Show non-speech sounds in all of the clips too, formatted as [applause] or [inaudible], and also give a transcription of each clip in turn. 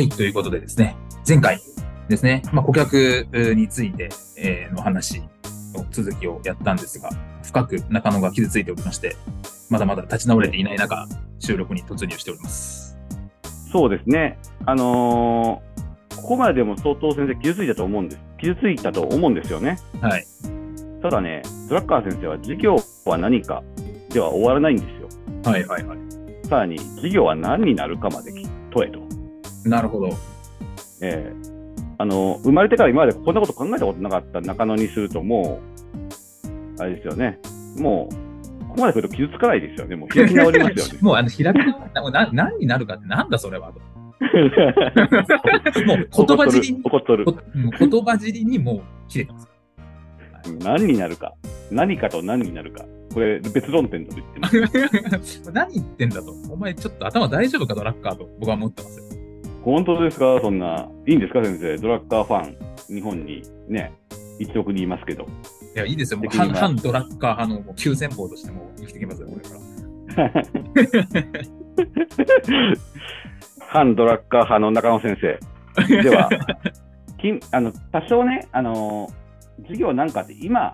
はい、ということでですね、前回ですね、まあ、顧客についてえーの話の続きをやったんですが、深く中野が傷ついておりまして、まだまだ立ち直れていない中、収録に突入しております。そうですね。あのーここまででも相当先生傷ついたと思うんです。傷ついたと思うんですよね。はい。ただね、ドラッカー先生は事業は何かでは終わらないんですよ。はいはいはい。さらに事業は何になるかまで問えと。なるほど。えーあの生まれてから今までこんなこと考えたことなかった中野にするともう、あれですよね。もう、ここまで来ると傷つかないですよね。もう開き直りますよね。[laughs] もうあの、開き、な、何になるかってなんだそれはと。[laughs] もう言葉尻に、る。言葉尻にもう切れてます。何になるか。何かと何になるか。これ別論点だと言ってます。[laughs] 何言ってんだと。お前ちょっと頭大丈夫か、ドラッカーと僕は思ってますよ。本当ですか？そんな。いいんですか？先生。ドラッカーファン、日本にね、1億人いますけど。いや、いいですよ。もう反反ドラッカー派のもう急先鋒としてもう生きてきますよ、これから。[laughs] 反ドラッカー派の中野先生。では、[laughs] きんあの多少ね、あの事業なんかって今、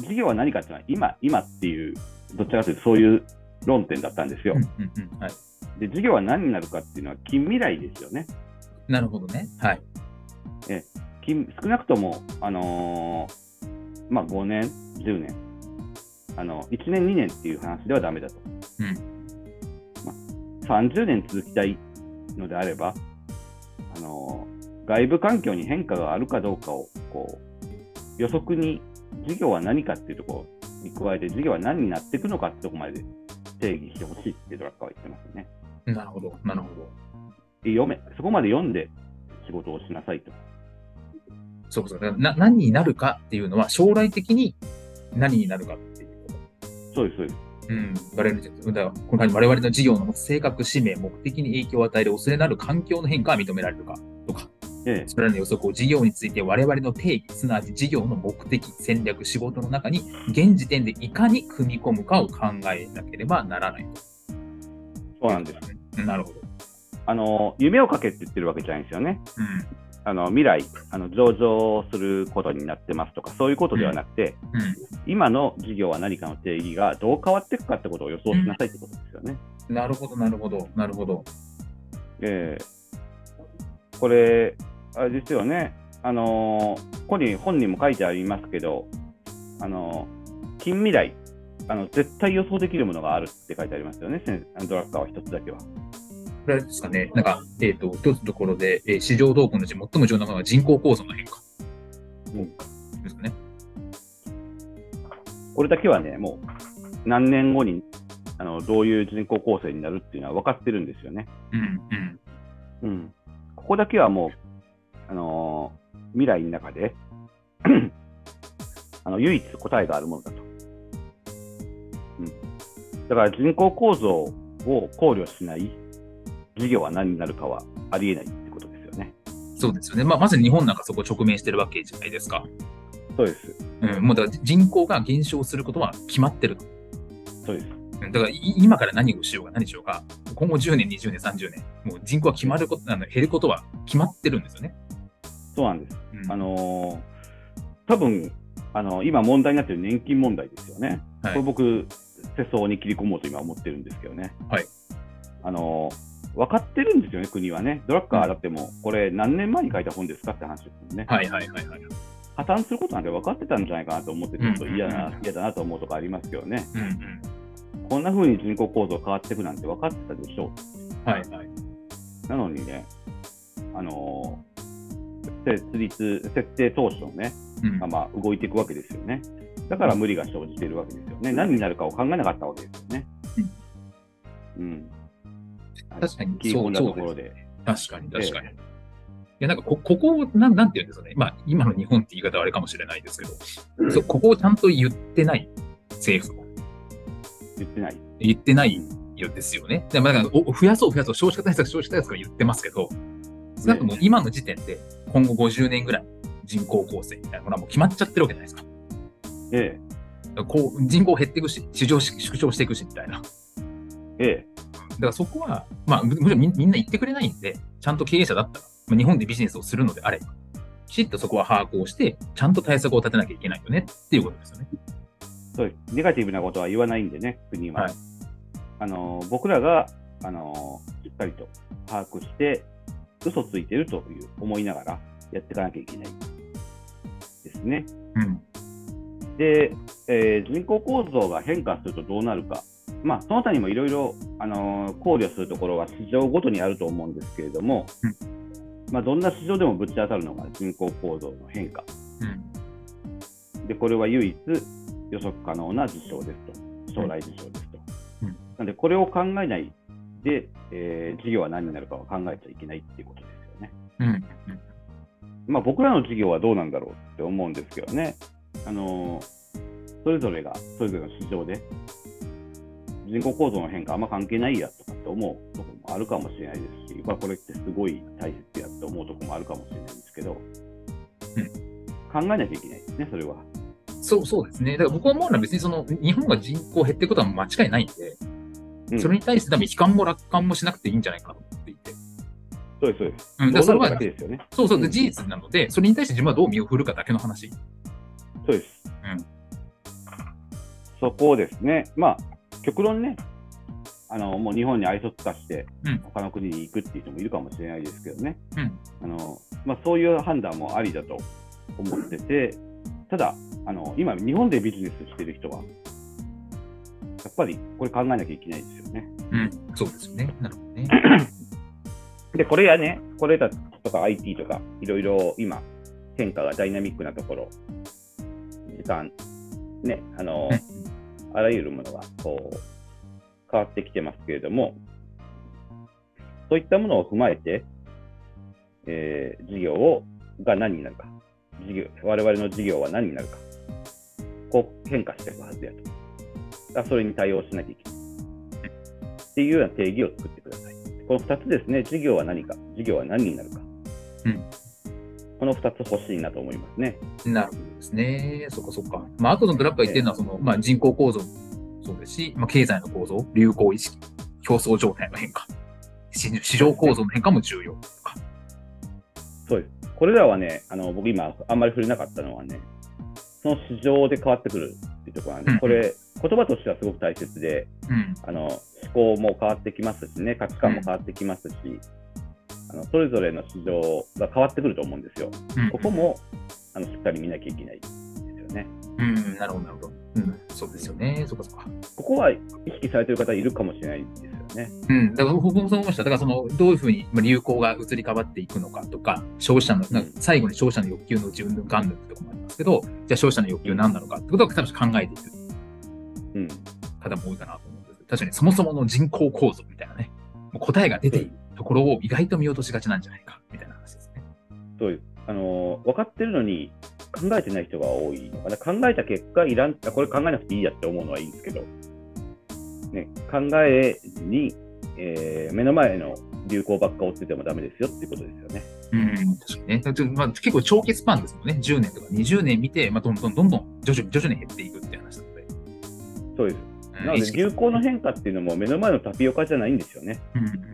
事業は何かっていうのは今、今っていう、どちらかというとそういう論点だったんですようん。うんうん。はい。で、事業は何になるかっていうのは近未来ですよね。なるほどね。はい。近少なくとも、あのーまあ、5年、10年、あの1年、2年っていう話ではダメだと。うんまあ、30年続きたいのであれば、あのー外部環境に変化があるかどうかをこう予測に、事業は何かっていうところに加えて、事業は何になっていくのかってところまで定義してほしいってドラッカーは言ってますよね。なるほど。なるほど。で読め、そこまで読んで仕事をしなさいと。そうそう。な何になるかっていうのは将来的に何になるかっていうこと。そうです、そうです。うん。我々のだからこの我々の事業の性格、使命、目的に影響を与える恐れなる環境の変化は認められるかとか、ええそれらの予測を事業について我々の定義、すなわち事業の目的、戦略、仕事の中に現時点でいかに組み込むかを考えなければならないと。そうなんです。うんなるほど。あの夢をかけって言ってるわけじゃないんですよね。うん。あの未来あの、上場することになってますとか、そういうことではなくて、うん。今の事業は何かの定義がどう変わっていくかってことを予想しなさいってことですよね。なるほど、なるほど、なるほど。えーこれ、あれですよね、あのここに本にも書いてありますけど、あの近未来あの、絶対予想できるものがあるって書いてありますよね、先あのドラッカーは一つだけは。これですかね、なんか、えっ、と、一つのところで、えー市場動向のうち最も重要なものは人口構造の変化。うんですかね。これだけはね、もう何年後にあのどういう人口構成になるっていうのは分かってるんですよね。うん、うん。うん、ここだけはもう、あのー未来の中で [clears throat] あの唯一答えがあるものだと。うん、だから人口構造を考慮しない事業は何になるかはありえないってことですよね。そうですよね。まあ、まさに日本なんかそこ直面してるわけじゃないですか。そうです。うん、もうだから人口が減少することは決まってると。そうです。うんだからい今から何をしようが何しようが、今後10年、20年、30年、もう人口は決まること、あの減ることは決まってるんですよね。そうなんです。うんあのー多分あの今問題になっている年金問題ですよね。はいこれ僕、世相に切り込もうと今思ってるんですけどね。はいあのー分かってるんですよね、国はね。ドラッカーだっても、これ何年前に書いた本ですかって話ですよね。はいはいはいはい。破綻することなんて分かってたんじゃないかなと思って、ちょっと嫌な、うん嫌だなと思うとかありますけどね。うんうん。ここんな風に人口構造変わっていくなんて分かってたでしょはいはい。う。なのにね、あのー設立、設定当初ね、うんまあ、まあ動いていくわけですよね。だから無理が生じているわけですよね。何になるかを考えなかったわけですよね。うん。確かに基本なところで。確かに確かに。いや、なんかこ、ここを、なん、なんて言うんですかね。まあ、今の日本って言い方はあれかもしれないですけど、そうここをちゃんと言ってない政府が言ってない。言ってないよですよね。でまあ、だからお増やそう増やそう、少子化対策、少子化対策が言ってますけど、少なくとも今の時点で今後50年ぐらい人口構成みたいなものはもう決まっちゃってるわけじゃないですか。えこう人口減っていくし、市場縮小していくしみたいな。え、ええ、だからそこは、まあ、むむしろみみんな言ってくれないんで、ちゃんと経営者だったら、まあ、日本でビジネスをするのであれば、きちっとそこは把握をして、ちゃんと対策を立てなきゃいけないよねっていうことですよね。そうです。ネガティブなことは言わないんでね、国は。はいあのー僕らが、あのーしっかりと把握して、嘘ついてるという思いながらやっていかなきゃいけないですね。うん。で、えー人口構造が変化するとどうなるか。まあ、その他にもいろいろ、あのー考慮するところは市場ごとにあると思うんですけれども、まあ、どんな市場でもぶち当たるのが人口構造の変化。うん。で、これは唯一予測可能な事象ですと。将来事象ですと。うんなので、これを考えないで、えー事業は何になるかは考えちゃいけないっていうことですよね。うん。まあ、僕らの事業はどうなんだろうって思うんですけどね。あのーそれぞれが、それぞれの市場で、人口構造の変化あんま関係ないやとかって思うところもあるかもしれないですし、まあ、これってすごい大切やって思うところもあるかもしれないんですけど、考えなきゃいけないですね、それは。そう、そうですね。だから僕は思うのは別にその、日本が人口減っていくことは間違いないんで、うんそれに対して多分悲観も楽観もしなくていいんじゃないかなと思っていて。そうです、そうです。うん、だからそれはね。そうそうう、ん事実なので、それに対して自分はどう身を振るかだけの話。そうです。うんそこですね。まあ、極論ね、あの、もう日本に愛想つかしてうん、他の国に行くっていう人もいるかもしれないですけどね。うんあの、まあ、そういう判断もありだと思ってて、ただ、あの、今、日本でビジネスしてる人は、やっぱりこれ考えなきゃいけないですよね。うん、そうですよね。なるほどね。で、これやね、これだとか IT とか、いろいろ今、変化がダイナミックなところ、時間、ね、あの、あらゆるものがこう変わってきてますけれども、そういったものを踏まえて、えー事業をが何になるか、事業我々の事業は何になるか、こう変化していくはずやと。だそれに対応しなきゃいけない。っていうような定義を作ってください。この2つですね、事業は何か、事業は何になるか。うんこの2つ欲しいなと思いますね。なるほどですね。そっかそっか。まあ、あとのドラッグが言ってるのは、その、まあ、人口構造もそうですし、まあ、経済の構造、流行意識、競争状態の変化、市市場構造の変化も重要とか。そうです。これらはね、あの僕今、あんまり触れなかったのはね、その市場で変わってくるっていうところなんで、うんこれ、言葉としてはすごく大切で、うん。あの思考も変わってきますしね、価値観も変わってきますし、あのそれぞれの市場が変わってくると思うんですよ。うんここもあのしっかり見なきゃいけないですよね。うん、なるほど、なるほど。うん、そうですよね。そっかそっか。ここは意識されてる方いるかもしれないですよね。うん、だから僕もそう思いました。だからその、どういうふうにまあ流行が移り変わっていくのかとか、消費者の、なんか最後に消費者の欲求のうちうんぬんかんぬんってところもありますけど、じゃあ消費者の欲求何なのかってことを多分考えていくうん、方も多いかなと思うんですけど確かにそもそもの人口構造みたいなね、もう答えが出ているところを意外と見落としがちなんじゃないか、みたいな話ですね。そうです。あの分かってるのに考えてない人が多いのかな。考えた結果、いらん、あこれ考えなくていいやって思うのはいいんですけど、ね、考えずに、えー目の前の流行ばっか追っててもダメですよっていうことですよね。うん、確かにね。まあ、結構長期スパンですもんね。10年とか20年見て、まあ、どんどんどんどん徐々に徐々に減っていくっていう話なので。そうです。うんなので、流行の変化っていうのも目の前のタピオカじゃないんですよね。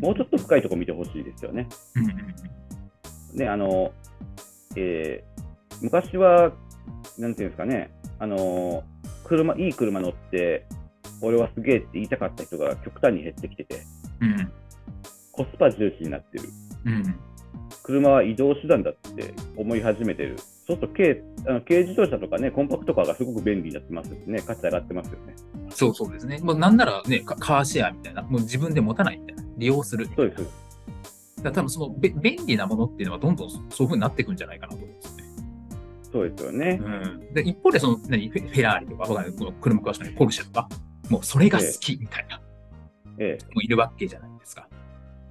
もうちょっと深いところ見てほしいですよね。うん。うんね、あの、えー昔は、なんていうんですかね、あの、車、いい車乗って、俺はすげえって言いたかった人が極端に減ってきてて、うん。コスパ重視になってる。うんうん。車は移動手段だって思い始めてるそうすると軽あの軽自動車とかね、コンパクトカーがすごく便利になってますしね、価値上がってますよね。そうそうですね。もうなんならね、カカーシェアみたいな、もう自分で持たないみたいな、利用するみたいうです。だ多分そのべ便利なものっていうのはどんどんそういうふうになっていくんじゃないかなと思うんですよね。そうですよね。うん、で一方でその何フェ、フェラーリとか、わかんないこの車詳しくないポルシェとか、もうそれが好きみたいな、ええ、もういるわけじゃないですか。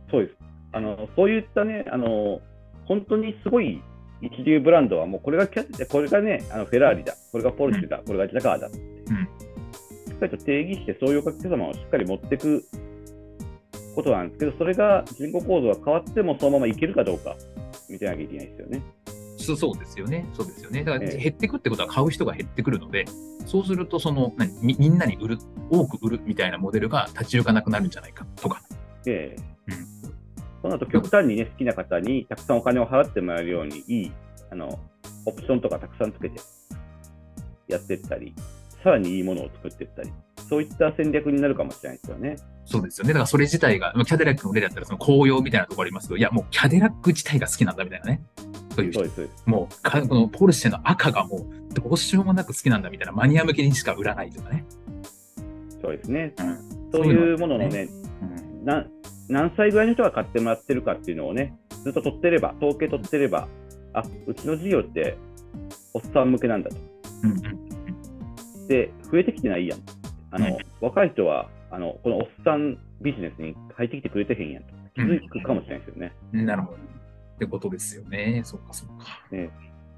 そうです。あの、そういったね、あの、本当にすごい一流ブランドはもうこれがキャこれがね、あのフェラーリだ、これがポルシェだ、これがジャガーだって、しっかりと定義してそういうお客様をしっかり持っていくことなんですけど、それが人口構造が変わってもそのままいけるかどうか見てなきゃいけないですよね。そうそうですよね。そうですよね。だからええ減ってくってことは買う人が減ってくるので、そうするとその何みみんなに売る、多く売るみたいなモデルが立ち行かなくなるんじゃないかとか。えその後極端にね、好きな方にたくさんお金を払ってもらえるように、いいあのオプションとかたくさんつけてやっていったり、さらにいいものを作っていったり、そういった戦略になるかもしれないですよね。そうですよね。だからそれ自体が、まあキャデラックの例だったらその紅葉みたいなところありますけど、いやもうキャデラック自体が好きなんだみたいなね。そういう。もうか、このポルシェの赤がもうどうしようもなく好きなんだみたいなマニア向けにしか売らないとかね。そうですね。うんそういうもののね、うんな何歳ぐらいの人が買ってもらってるかっていうのをね、ずっと取ってれば、統計取ってれば、あうちの事業っておっさん向けなんだと。で、増えてきてないやん。あの、うん若い人はあのこのおっさんビジネスに入ってきてくれてへんやんと気づくかもしれないですよね。うんなるほど。ってことですよね。そうか、そうか。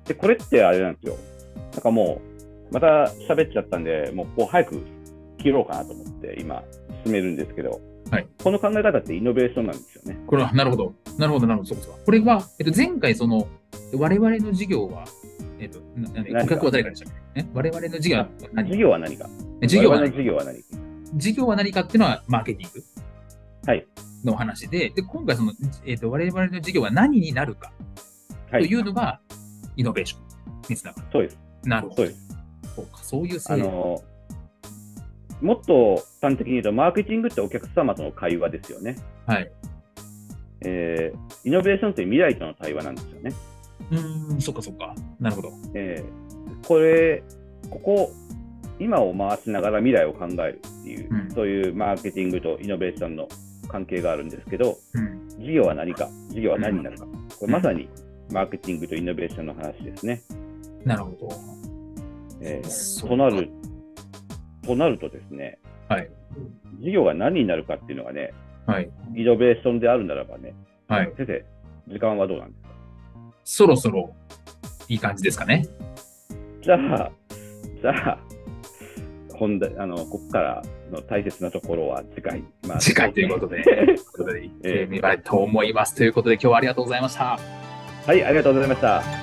で、これってあれなんですよ。なんかもう、また喋っちゃったんで、もうこう早く切ろうかなと思って今進めるんですけど、はいこの考え方ってイノベーションなんですよね。これは、なるほど。なるほど、なるほど、そうかそうか。これは、えっと、前回、その、我々の事業は、えっと、な顧客は誰かでしたっけ？え？我々の事業は何事業は何かえ事業は何？事業は何か事業は何かっていうのは、マーケティング？はい。の話で、で、今回、その、えっと、我々の事業は何になるか？とはい。いうのが、イノベーションにつながる。そうです。なるほど。そうです。そうか、そういうあ制度。の、もっと端的に言うと、マーケティングってお客様との会話ですよね。はい。えーイノベーションって未来との対話なんですよね。うーん、そっかそっか。なるほど。えーこれ、ここ、今を回しながら未来を考えるっていう、うんそういうマーケティングとイノベーションの関係があるんですけど、うん。事業は何か、事業は何になるか、これまさにマーケティングとイノベーションの話ですね。なるほど。えーそうとなる、となるとですね、はい。事業が何になるかっていうのがね、はい。イノベーションであるならばね、はい。先生、時間はどうなんですか？そろそろ、いい感じですかね。じゃあ、じゃあ、本題あのここからの大切なところは次回、ま次回ということで、[laughs] ということで、行ってみたいと思います。ということで、今日はありがとうございました。はい、ありがとうございました。